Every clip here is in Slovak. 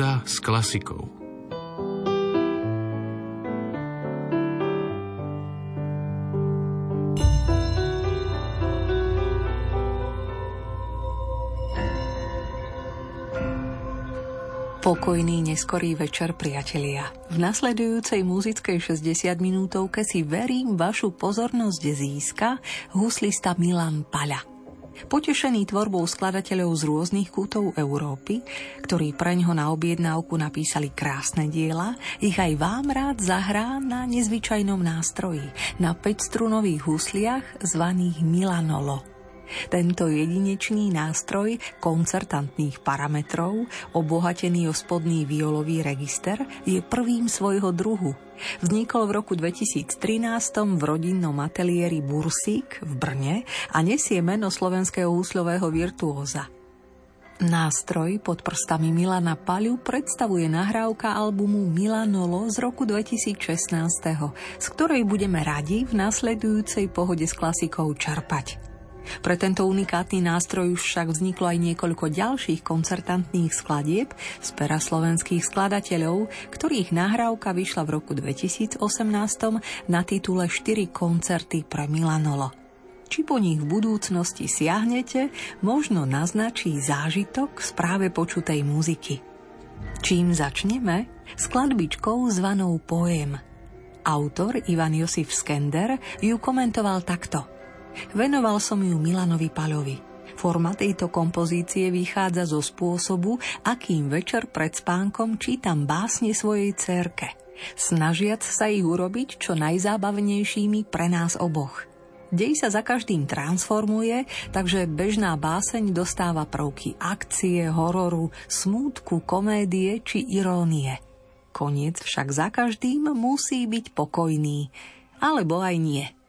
Pohoda s klasikou. Pokojný neskorý večer, priatelia. V nasledujúcej muzickej 60 minútovke si verím vašu pozornosť získa huslista Milan Paľa. Potešený tvorbou skladateľov z rôznych kútov Európy, ktorí preňho na objednávku napísali krásne diela, ich aj vám rád zahrá na nezvyčajnom nástroji, na 5-strunových husliach zvaných Milanolo. Tento jedinečný nástroj koncertantných parametrov, obohatený o spodný violový register, je prvým svojho druhu. Vznikol v roku 2013 v rodinnom ateliéri Bursík v Brne a nesie meno slovenského úsľového virtuóza. Nástroj pod prstami Milana Paľu predstavuje nahrávka albumu Milanolo z roku 2016, z ktorej budeme radi v nasledujúcej pohode s klasikou čerpať. Pre tento unikátny nástroj už však vzniklo aj niekoľko ďalších koncertantných skladieb z pera slovenských skladateľov, ktorých nahrávka vyšla v roku 2018 na titule 4 koncerty pre Milanolo. Či po nich v budúcnosti siahnete, možno naznačí zážitok z práve počutej muziky. Čím začneme? Skladbičkou zvanou Poem. Autor Ivan Josif Skender ju komentoval takto – Venoval som ju Milanovi Paľovi. Forma tejto kompozície vychádza zo spôsobu, akým večer pred spánkom čítam básne svojej cerke, snažiac sa ich urobiť čo najzábavnejšími pre nás oboch. Dej sa za každým transformuje, takže bežná báseň dostáva prvky akcie, hororu, smútku, komédie či irónie. Koniec však za každým musí byť pokojný, alebo aj nie –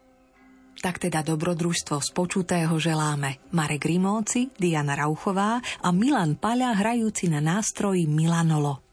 tak teda dobrodružstvo z počutého želáme Marek Rimóci, Diana Rauchová a Milan Paľa hrajúci na nástroji Milanolo.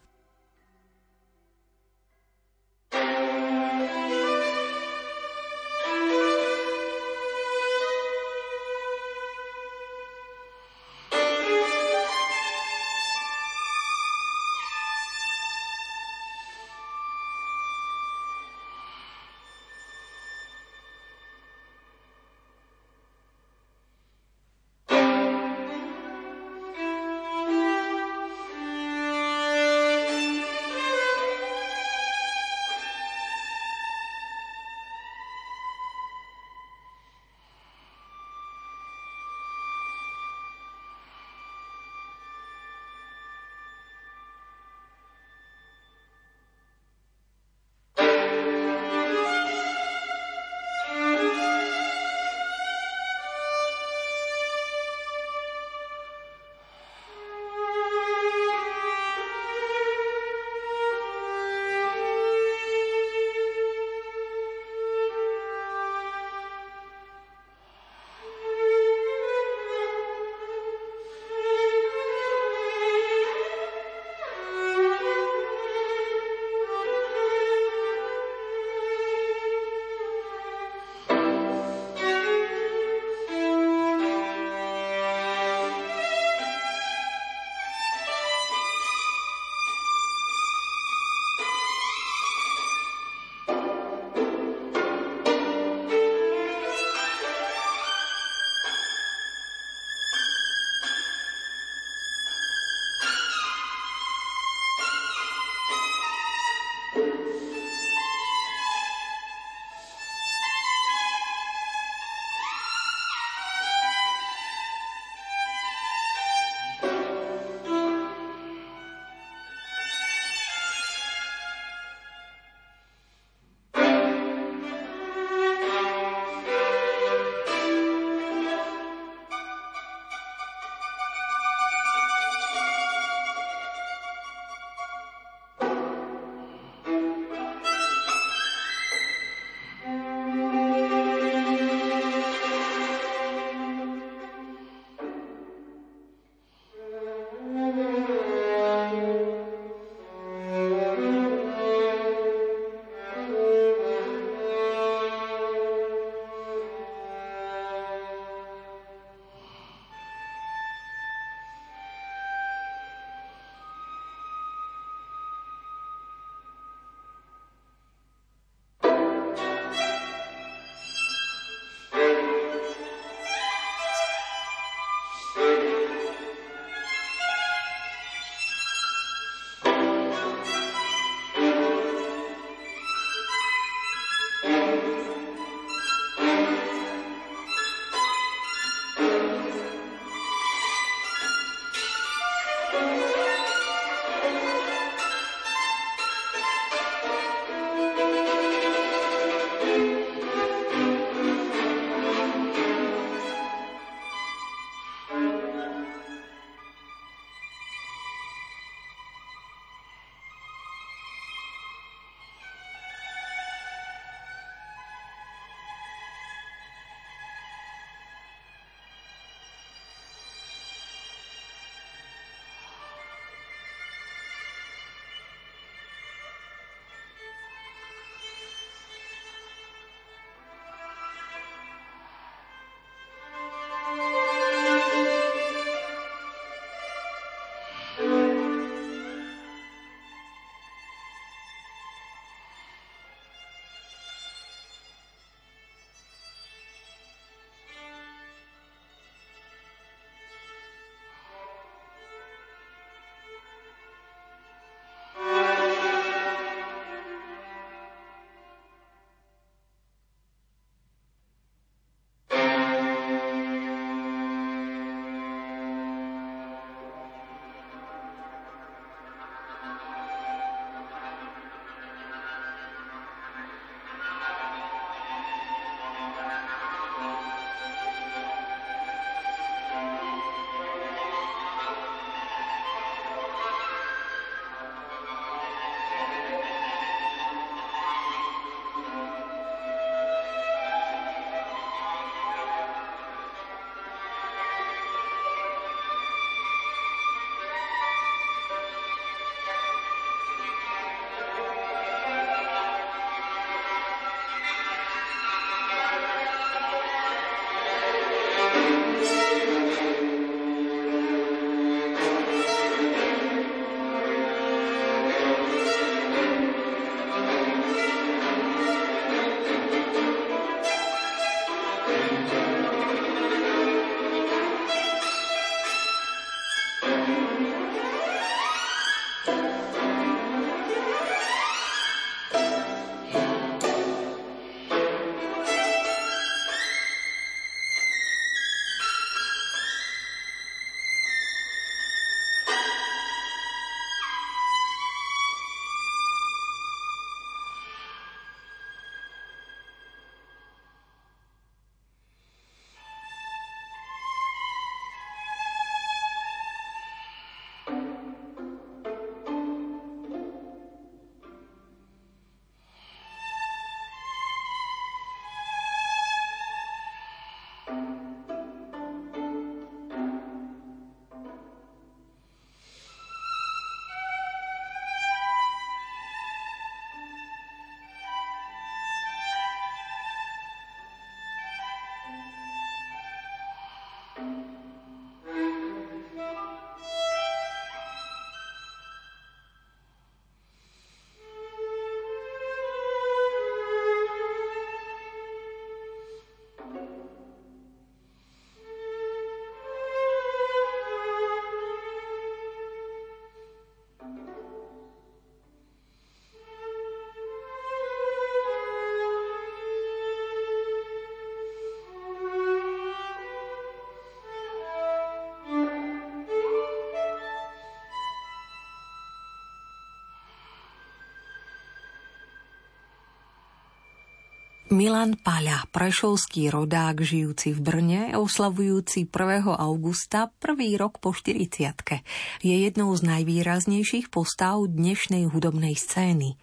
Milan Paľa, prešovský rodák žijúci v Brne, oslavujúci 1. augusta, prvý rok po 40 je jednou z najvýraznejších postav dnešnej hudobnej scény.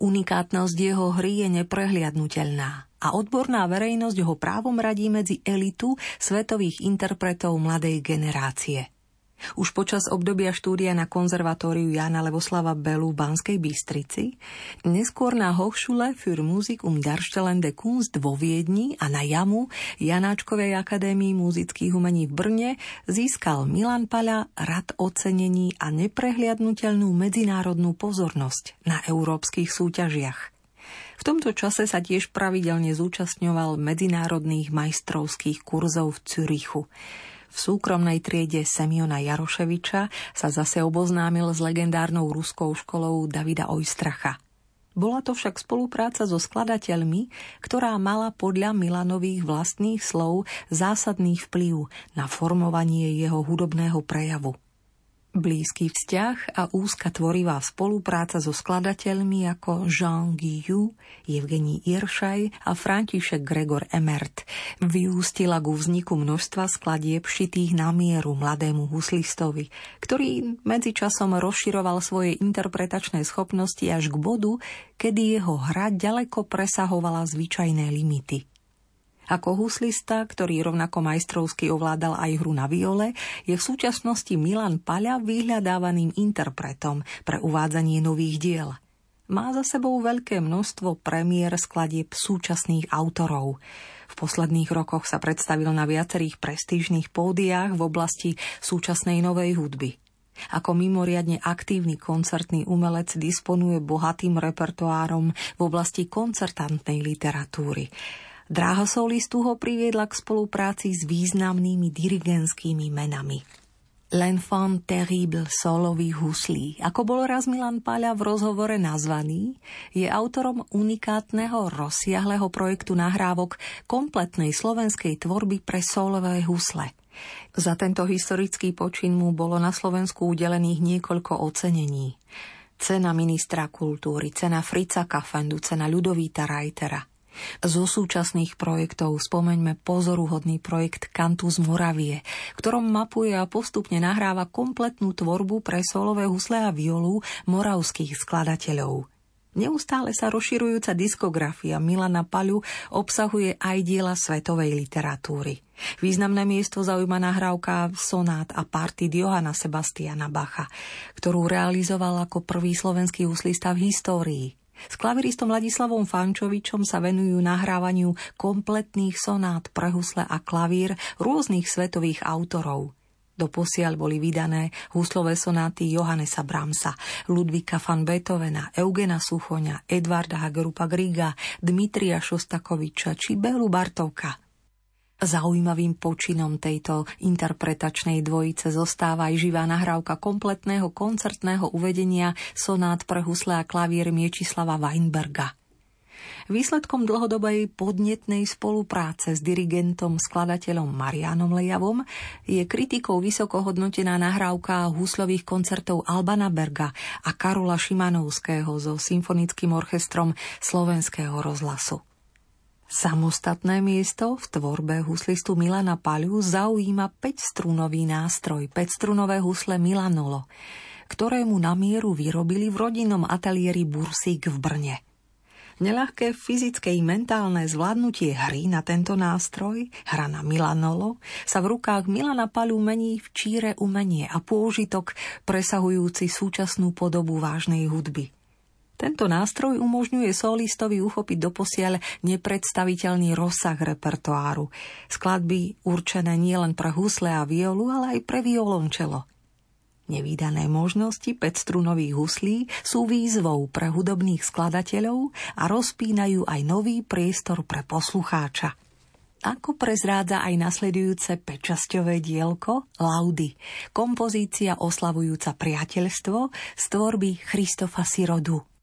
Unikátnosť jeho hry je neprehliadnutelná a odborná verejnosť ho právom radí medzi elitu svetových interpretov mladej generácie. Už počas obdobia štúdia na konzervatóriu Jana Levoslava Belu v Banskej Bystrici, neskôr na Hochschule für Musik um Darstellende Kunst vo Viedni a na JAMu Janáčkovej akadémii muzických umení v Brne získal Milan Paľa rad ocenení a neprehliadnutelnú medzinárodnú pozornosť na európskych súťažiach. V tomto čase sa tiež pravidelne zúčastňoval medzinárodných majstrovských kurzov v Cürichu. V súkromnej triede Semiona Jaroševiča sa zase oboznámil s legendárnou ruskou školou Davida Ojstracha. Bola to však spolupráca so skladateľmi, ktorá mala podľa Milanových vlastných slov zásadný vplyv na formovanie jeho hudobného prejavu. Blízky vzťah a úzka tvorivá spolupráca so skladateľmi ako Jean Guillou, Evgení Iršaj a František Gregor Emert vyústila ku vzniku množstva skladieb šitých na mieru mladému huslistovi, ktorý medzičasom rozširoval svoje interpretačné schopnosti až k bodu, kedy jeho hra ďaleko presahovala zvyčajné limity – ako huslista, ktorý rovnako majstrovsky ovládal aj hru na viole, je v súčasnosti Milan Paľa vyhľadávaným interpretom pre uvádzanie nových diel. Má za sebou veľké množstvo premiér skladieb súčasných autorov. V posledných rokoch sa predstavil na viacerých prestížnych pódiách v oblasti súčasnej novej hudby. Ako mimoriadne aktívny koncertný umelec disponuje bohatým repertoárom v oblasti koncertantnej literatúry. Dráha solistu ho priviedla k spolupráci s významnými dirigentskými menami. L'enfant terrible solových huslí, ako bol raz Milan Páľa v rozhovore nazvaný, je autorom unikátneho rozsiahleho projektu nahrávok kompletnej slovenskej tvorby pre solové husle. Za tento historický počin mu bolo na Slovensku udelených niekoľko ocenení. Cena ministra kultúry, cena Frica Kafendu, cena Ľudovíta Reitera – zo súčasných projektov spomeňme pozoruhodný projekt Kantus Moravie, ktorom mapuje a postupne nahráva kompletnú tvorbu pre solové husle a violu moravských skladateľov. Neustále sa rozširujúca diskografia Milana Paľu obsahuje aj diela svetovej literatúry. Významné miesto zaujíma nahrávka Sonát a party Johana Sebastiana Bacha, ktorú realizoval ako prvý slovenský huslista v histórii. S klaviristom Ladislavom Fančovičom sa venujú nahrávaniu kompletných sonát pre husle a klavír rôznych svetových autorov. Doposiaľ boli vydané huslové sonáty Johannesa Bramsa, Ludvika van Beethovena, Eugena Suchoňa, Edvarda Hagerupa Griga, Dmitria Šostakoviča či Belu Bartovka – Zaujímavým počinom tejto interpretačnej dvojice zostáva aj živá nahrávka kompletného koncertného uvedenia sonát pre husle a klavír Miečislava Weinberga. Výsledkom dlhodobej podnetnej spolupráce s dirigentom skladateľom Marianom Lejavom je kritikou vysoko hodnotená nahrávka huslových koncertov Albana Berga a Karola Šimanovského so symfonickým orchestrom Slovenského rozhlasu. Samostatné miesto v tvorbe huslistu Milana Paľu zaujíma 5-strunový nástroj, 5-strunové husle Milanolo, ktorému na mieru vyrobili v rodinnom ateliéri Bursík v Brne. Neľahké fyzické i mentálne zvládnutie hry na tento nástroj, hra na Milanolo, sa v rukách Milana Paľu mení v číre umenie a pôžitok presahujúci súčasnú podobu vážnej hudby – tento nástroj umožňuje solistovi uchopiť doposiaľ nepredstaviteľný rozsah repertoáru. Skladby určené nielen pre husle a violu, ale aj pre violončelo. Nevýdané možnosti 5-strunových huslí sú výzvou pre hudobných skladateľov a rozpínajú aj nový priestor pre poslucháča. Ako prezrádza aj nasledujúce pečasťové dielko Laudy, kompozícia oslavujúca priateľstvo z tvorby Christofa Sirodu.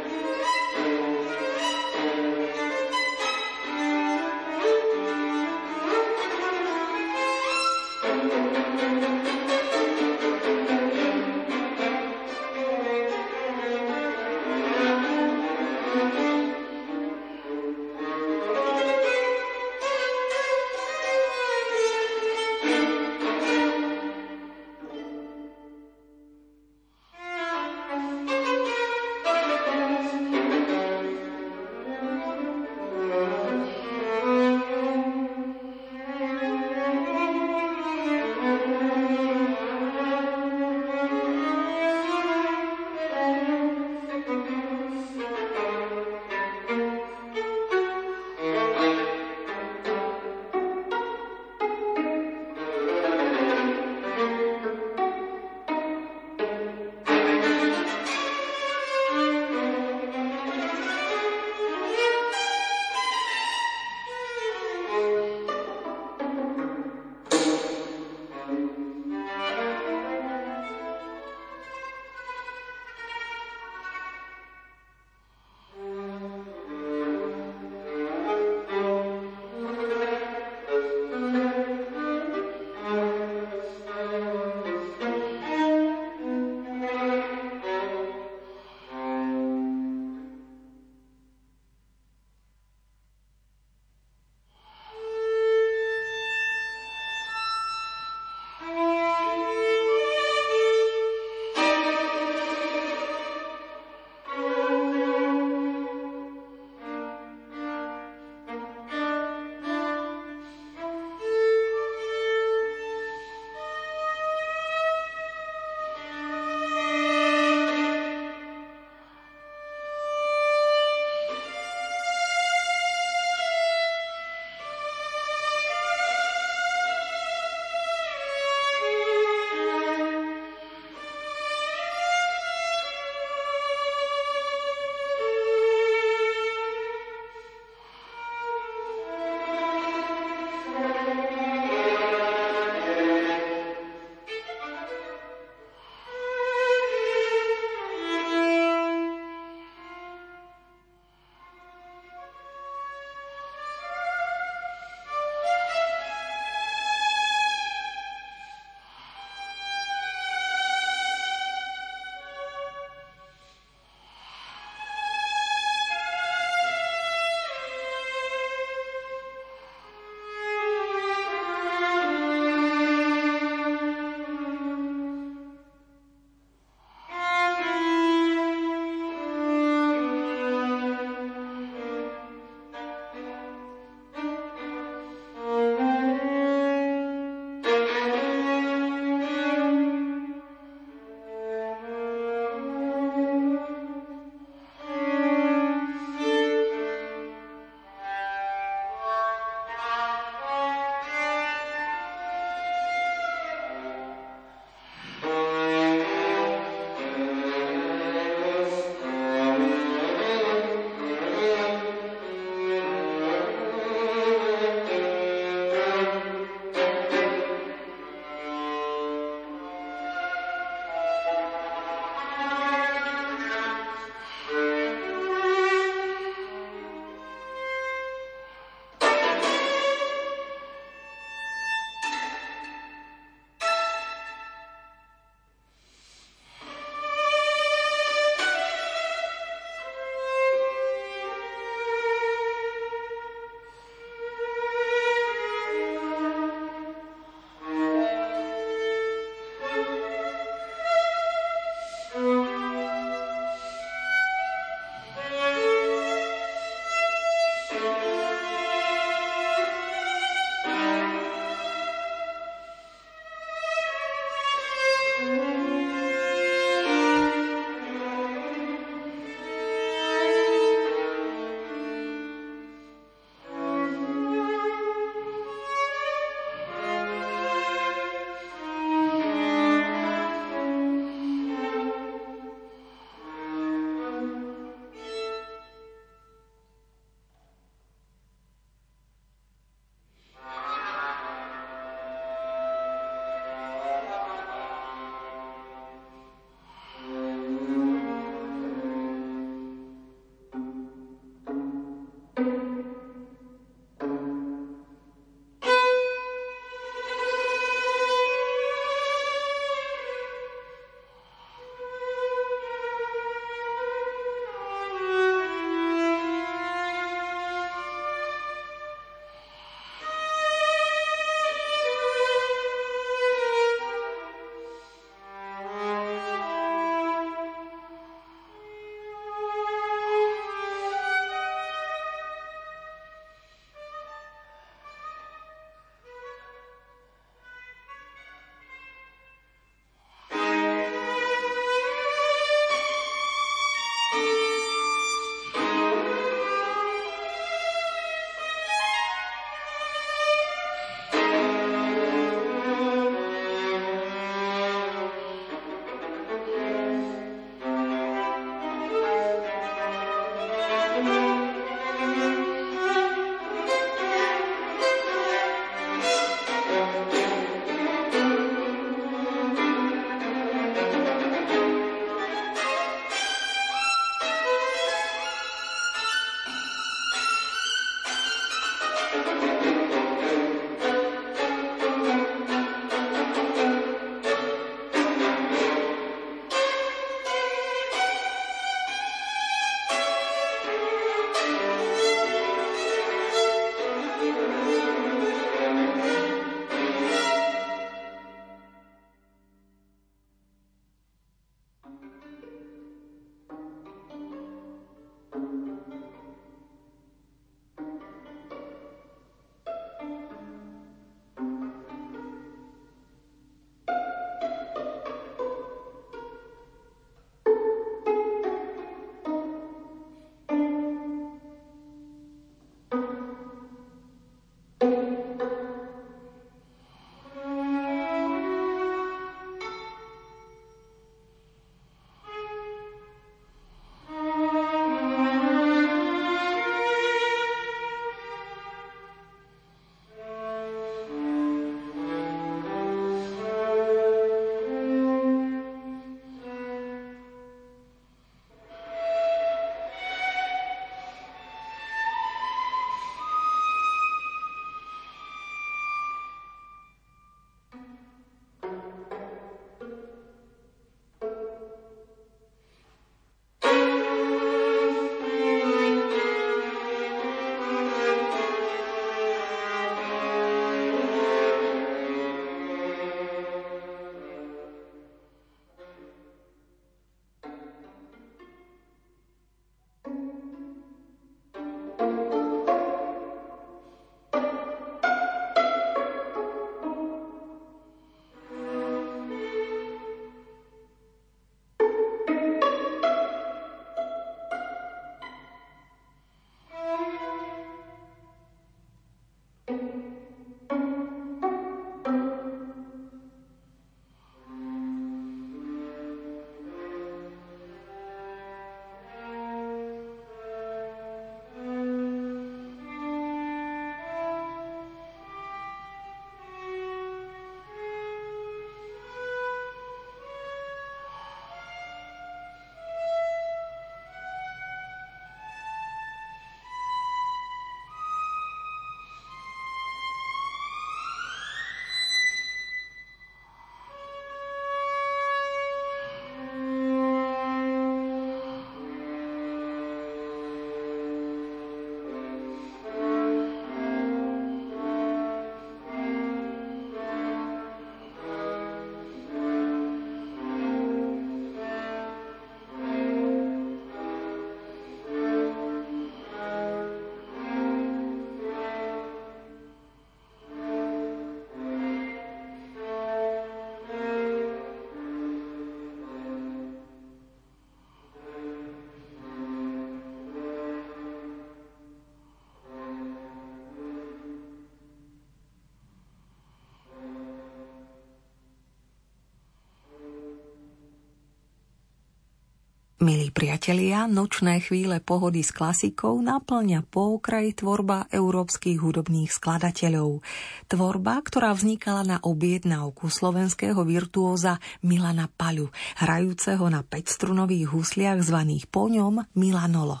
Milí priatelia, nočné chvíle pohody s klasikou naplňa po okraji tvorba európskych hudobných skladateľov. Tvorba, ktorá vznikala na objednávku slovenského virtuóza Milana Paľu, hrajúceho na 5-strunových husliach zvaných po ňom Milanolo.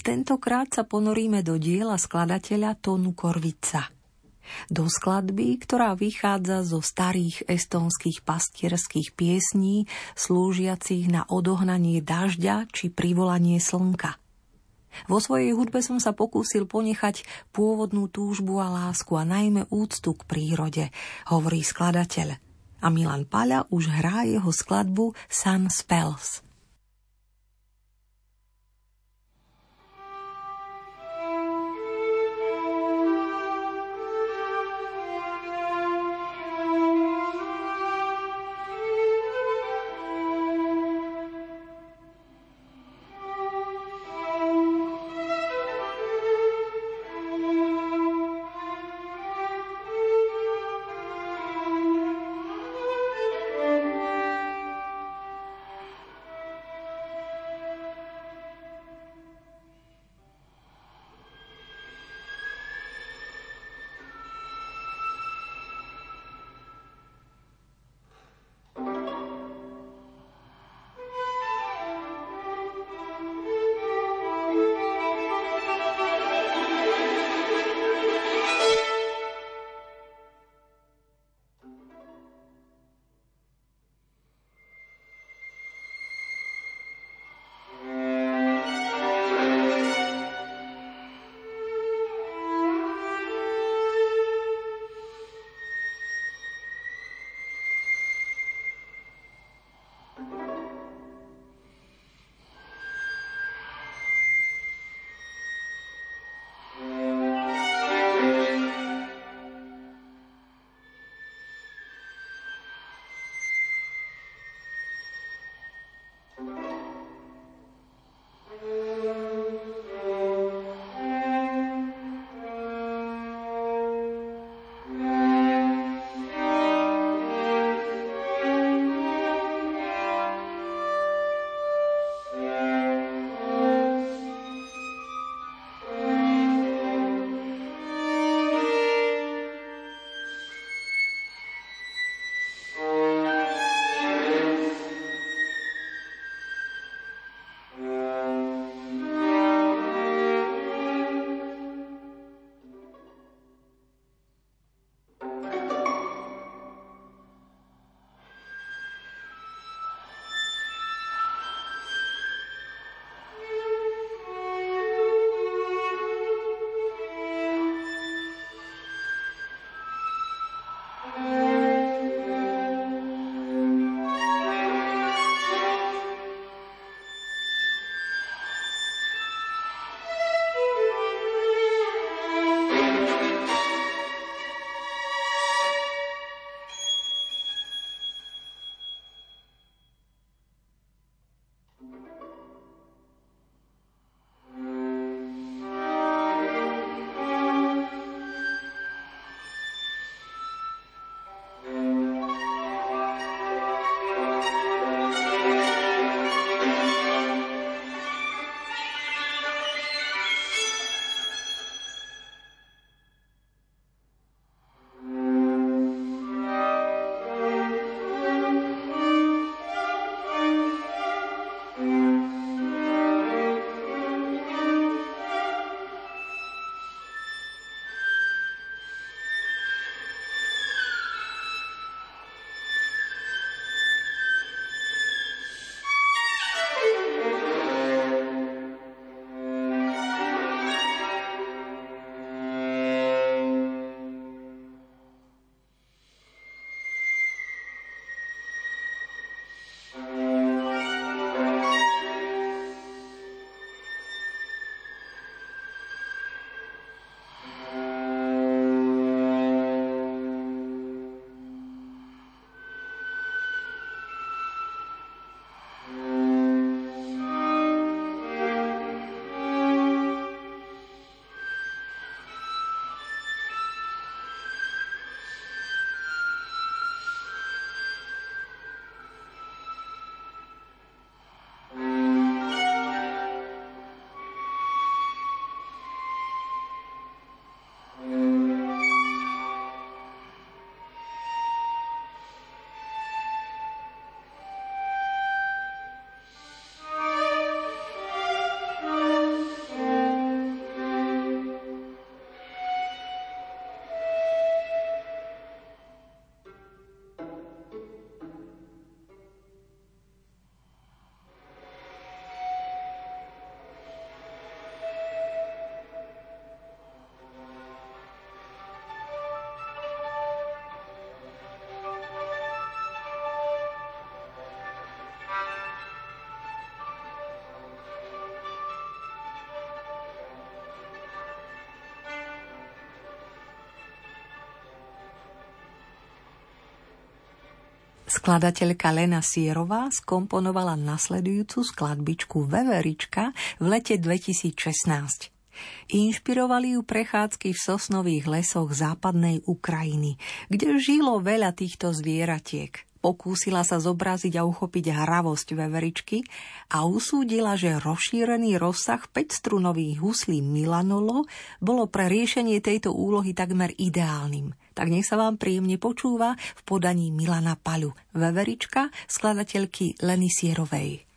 Tentokrát sa ponoríme do diela skladateľa Tonu Korvica – do skladby, ktorá vychádza zo starých estonských pastierských piesní, slúžiacich na odohnanie dažďa či privolanie slnka. Vo svojej hudbe som sa pokúsil ponechať pôvodnú túžbu a lásku a najmä úctu k prírode, hovorí skladateľ. A Milan Paľa už hrá jeho skladbu Sun Spells. Skladateľka Lena Sierová skomponovala nasledujúcu skladbičku Veverička v lete 2016. Inšpirovali ju prechádzky v sosnových lesoch západnej Ukrajiny, kde žilo veľa týchto zvieratiek. Pokúsila sa zobraziť a uchopiť hravosť veveričky a usúdila, že rozšírený rozsah 5-strunových huslí Milanolo bolo pre riešenie tejto úlohy takmer ideálnym. Tak nech sa vám príjemne počúva v podaní Milana Paľu, veverička skladateľky Leny Sierovej.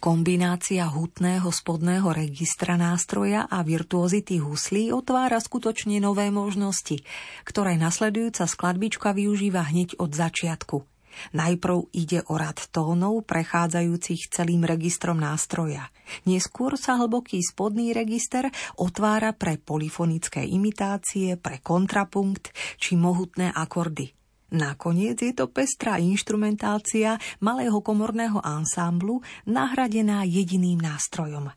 Kombinácia hutného spodného registra nástroja a virtuozity huslí otvára skutočne nové možnosti, ktoré nasledujúca skladbička využíva hneď od začiatku. Najprv ide o rad tónov prechádzajúcich celým registrom nástroja. Neskôr sa hlboký spodný register otvára pre polifonické imitácie, pre kontrapunkt či mohutné akordy – Nakoniec je to pestrá inštrumentácia malého komorného ansámblu nahradená jediným nástrojom.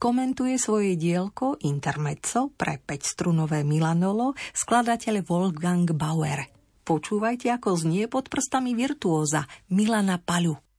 Komentuje svoje dielko Intermezzo pre 5-strunové Milanolo skladateľ Wolfgang Bauer. Počúvajte, ako znie pod prstami virtuóza Milana Palu.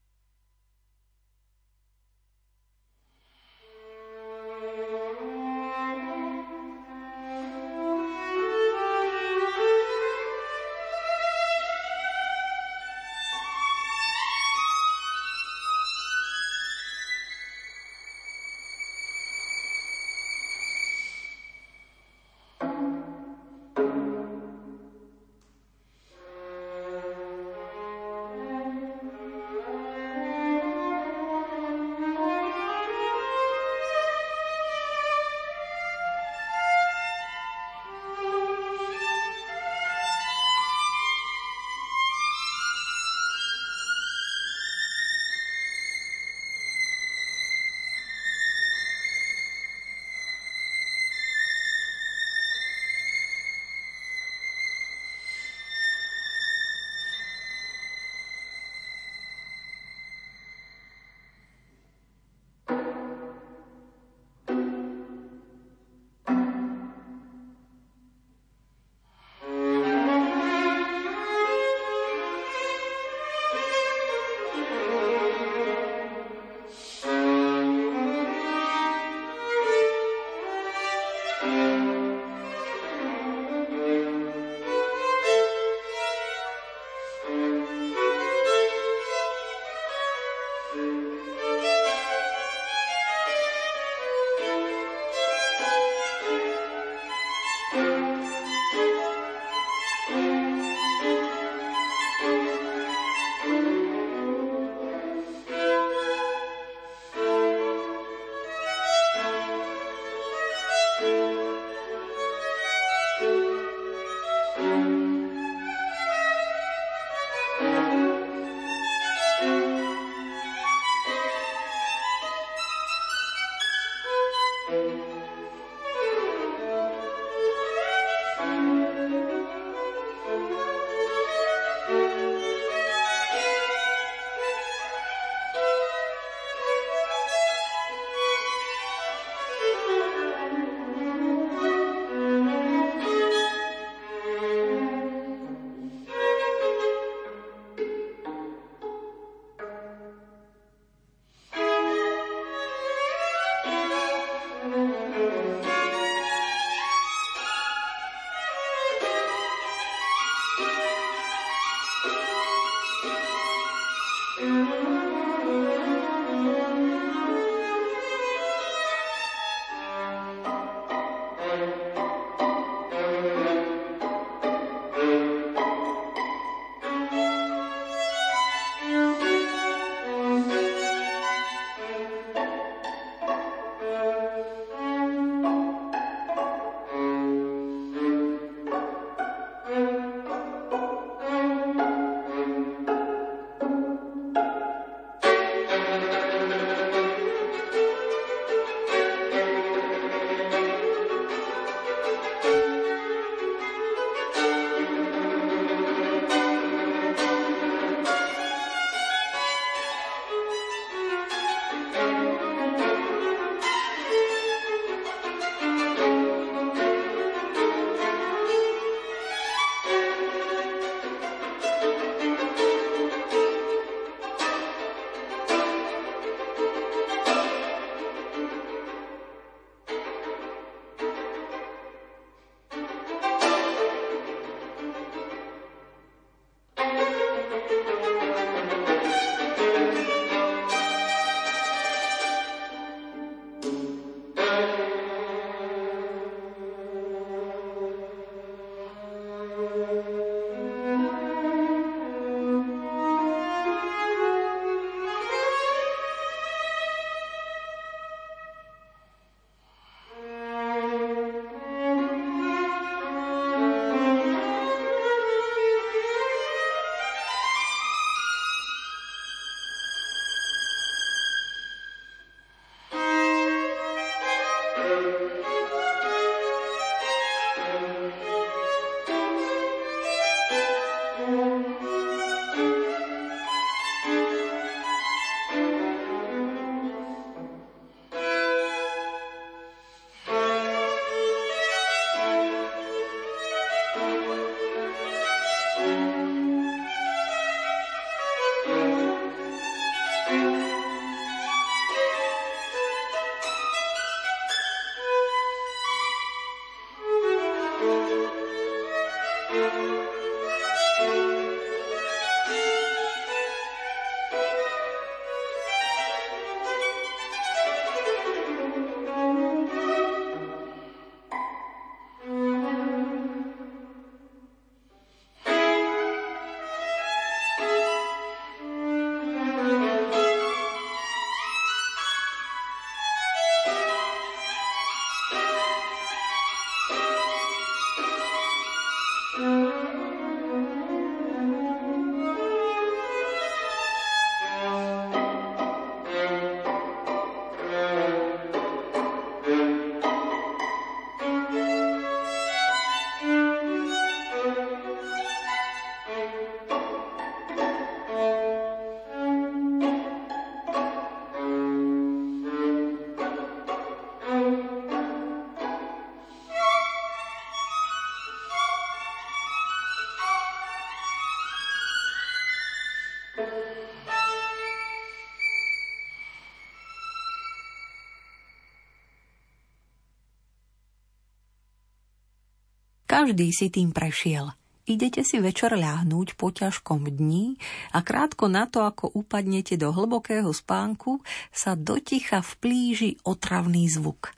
Každý si tým prešiel. Idete si večer ľahnúť po ťažkom dni a krátko na to, ako upadnete do hlbokého spánku, sa doticha vplíži otravný zvuk.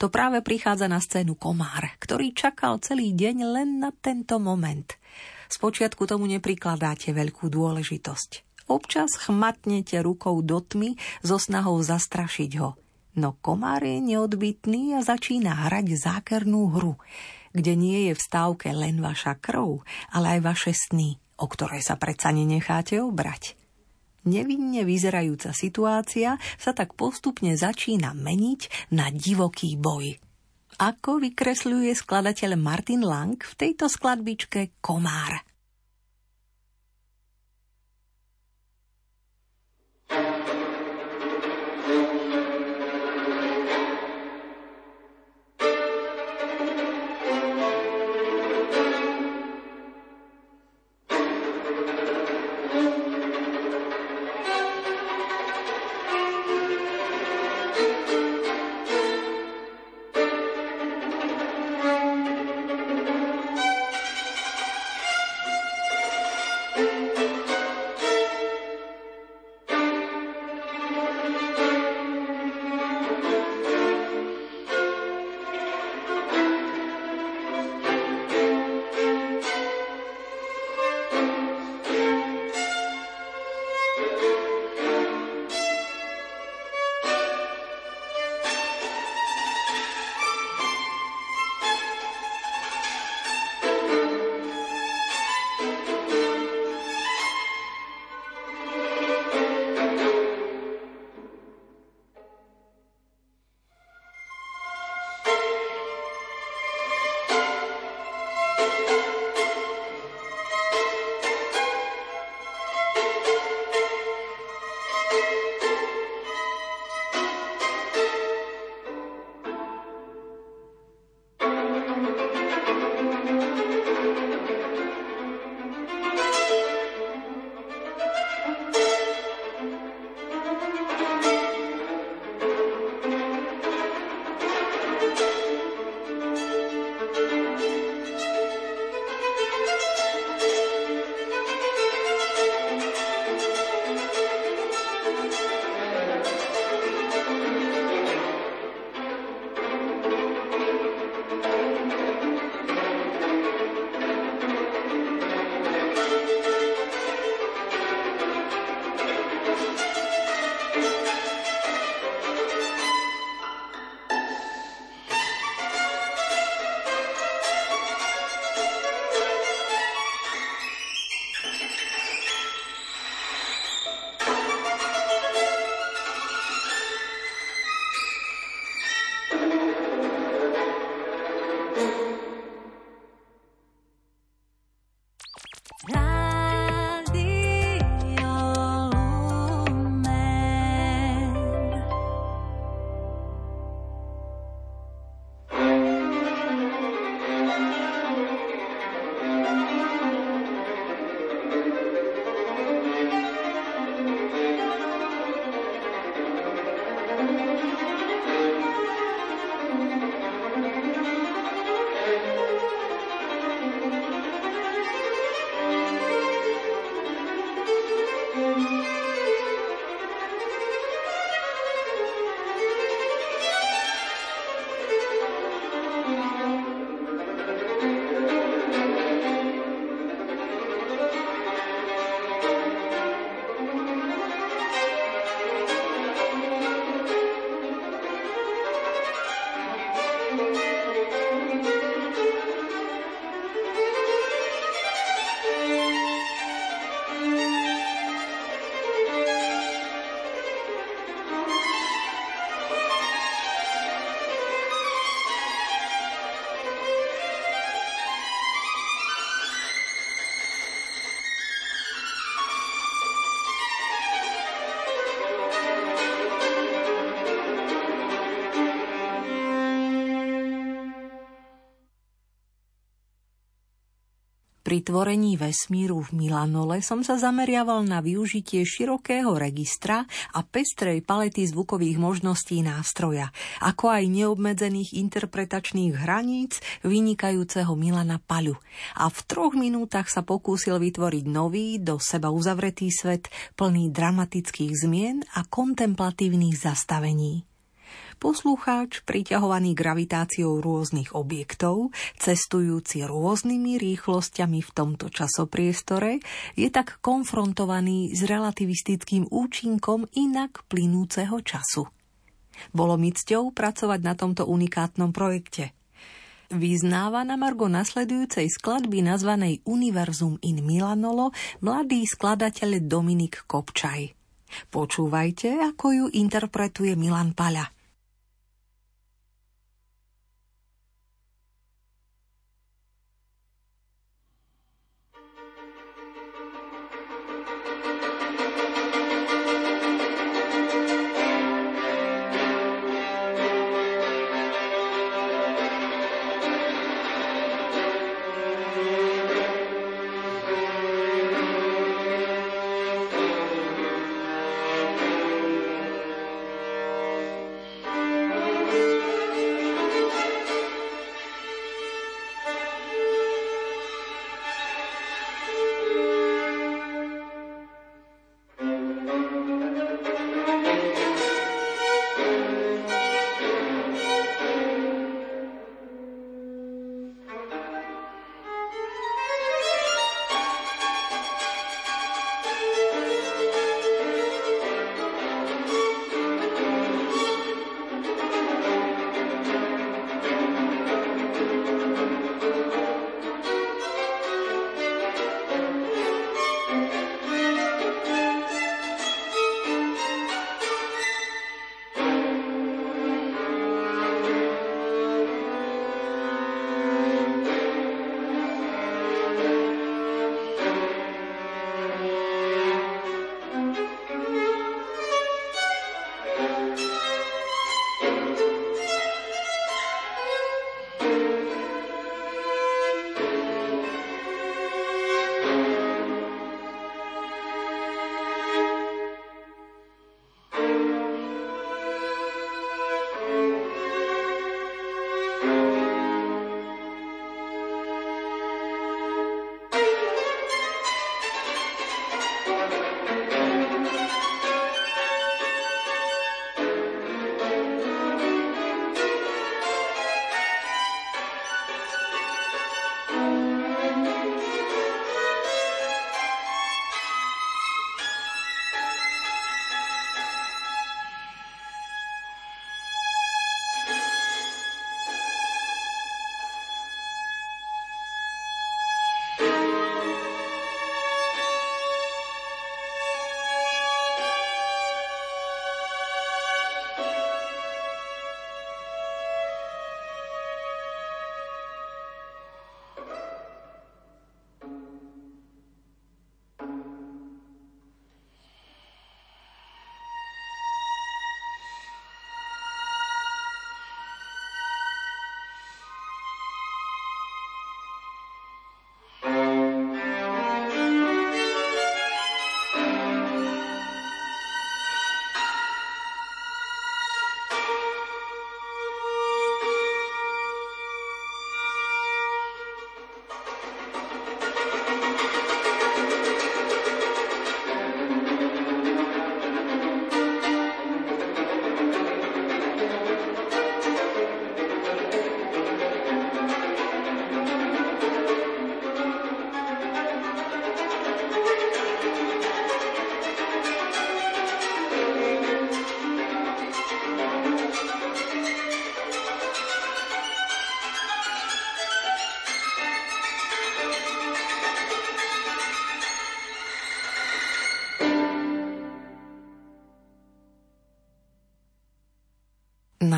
To práve prichádza na scénu komár, ktorý čakal celý deň len na tento moment. Spočiatku tomu neprikladáte veľkú dôležitosť. Občas chmatnete rukou do tmy so snahou zastrašiť ho. No komár je neodbitný a začína hrať zákernú hru kde nie je v stávke len vaša krv, ale aj vaše sny, o ktoré sa predsa nenecháte obrať. Nevinne vyzerajúca situácia sa tak postupne začína meniť na divoký boj. Ako vykresľuje skladateľ Martin Lang v tejto skladbičke Komár. Pri tvorení vesmíru v Milanole som sa zameriaval na využitie širokého registra a pestrej palety zvukových možností nástroja, ako aj neobmedzených interpretačných hraníc vynikajúceho Milana Paľu. A v troch minútach sa pokúsil vytvoriť nový, do seba uzavretý svet, plný dramatických zmien a kontemplatívnych zastavení. Poslucháč, priťahovaný gravitáciou rôznych objektov, cestujúci rôznymi rýchlosťami v tomto časopriestore, je tak konfrontovaný s relativistickým účinkom inak plynúceho času. Bolo mi cťou pracovať na tomto unikátnom projekte. Vyznáva na Margo nasledujúcej skladby nazvanej Univerzum in Milanolo mladý skladateľ Dominik Kopčaj. Počúvajte, ako ju interpretuje Milan Paľa.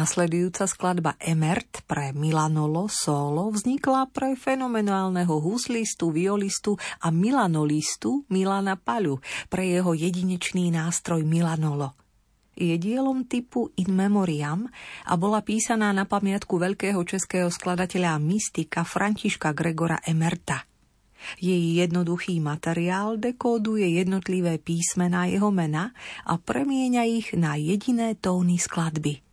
Nasledujúca skladba Emert pre Milanolo solo vznikla pre fenomenálneho huslistu, violistu a milanolistu Milana Paľu pre jeho jedinečný nástroj Milanolo. Je dielom typu In Memoriam a bola písaná na pamiatku veľkého českého skladateľa a mystika Františka Gregora Emerta – Jej jednoduchý materiál dekóduje jednotlivé písmená jeho mena a premieňa ich na jediné tóny skladby.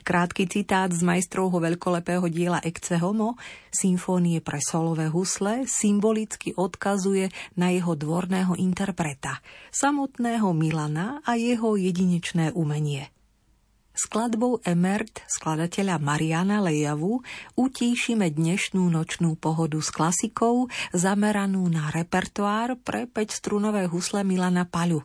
Krátky citát z majstrovho veľkolepého diela Ecce Homo, symfónie pre solové husle, symbolicky odkazuje na jeho dvorného interpreta, samotného Milana a jeho jedinečné umenie. Skladbou Emert skladateľa Mariana Lejavu utíšime dnešnú nočnú pohodu s klasikou zameranú na repertoár pre 5-strunové husle Milana Paľu.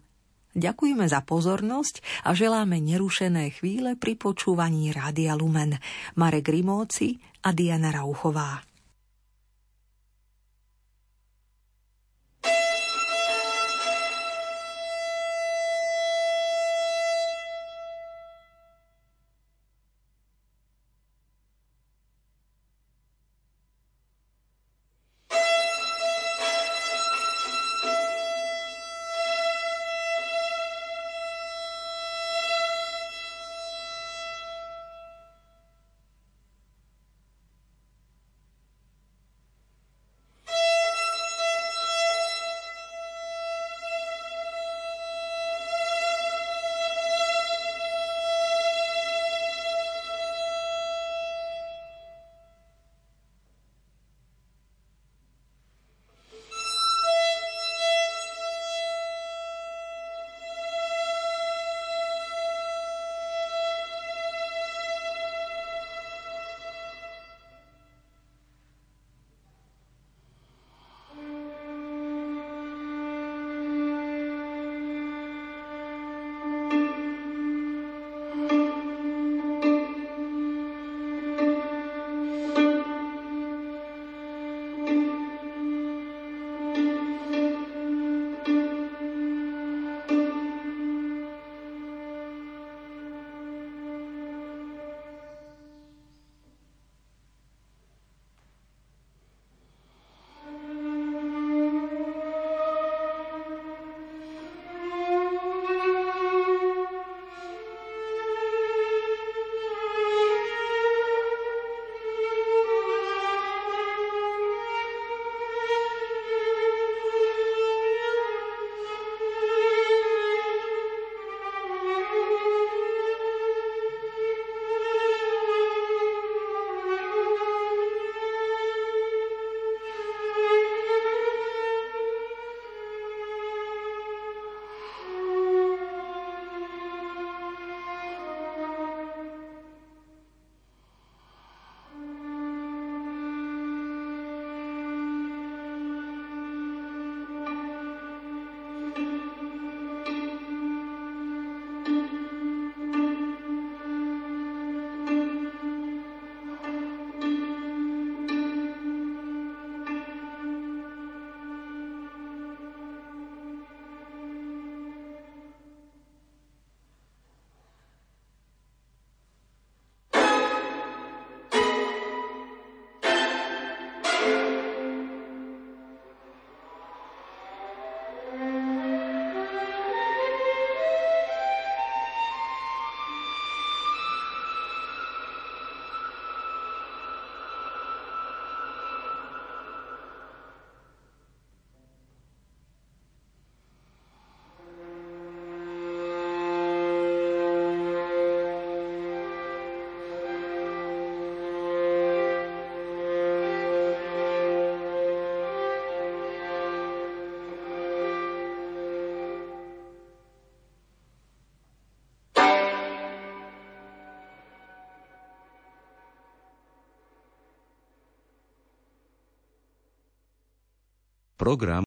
Ďakujeme za pozornosť a želáme nerušené chvíle pri počúvaní Rádia Lumen. Marek Rimóci a Diana Rauchová. программ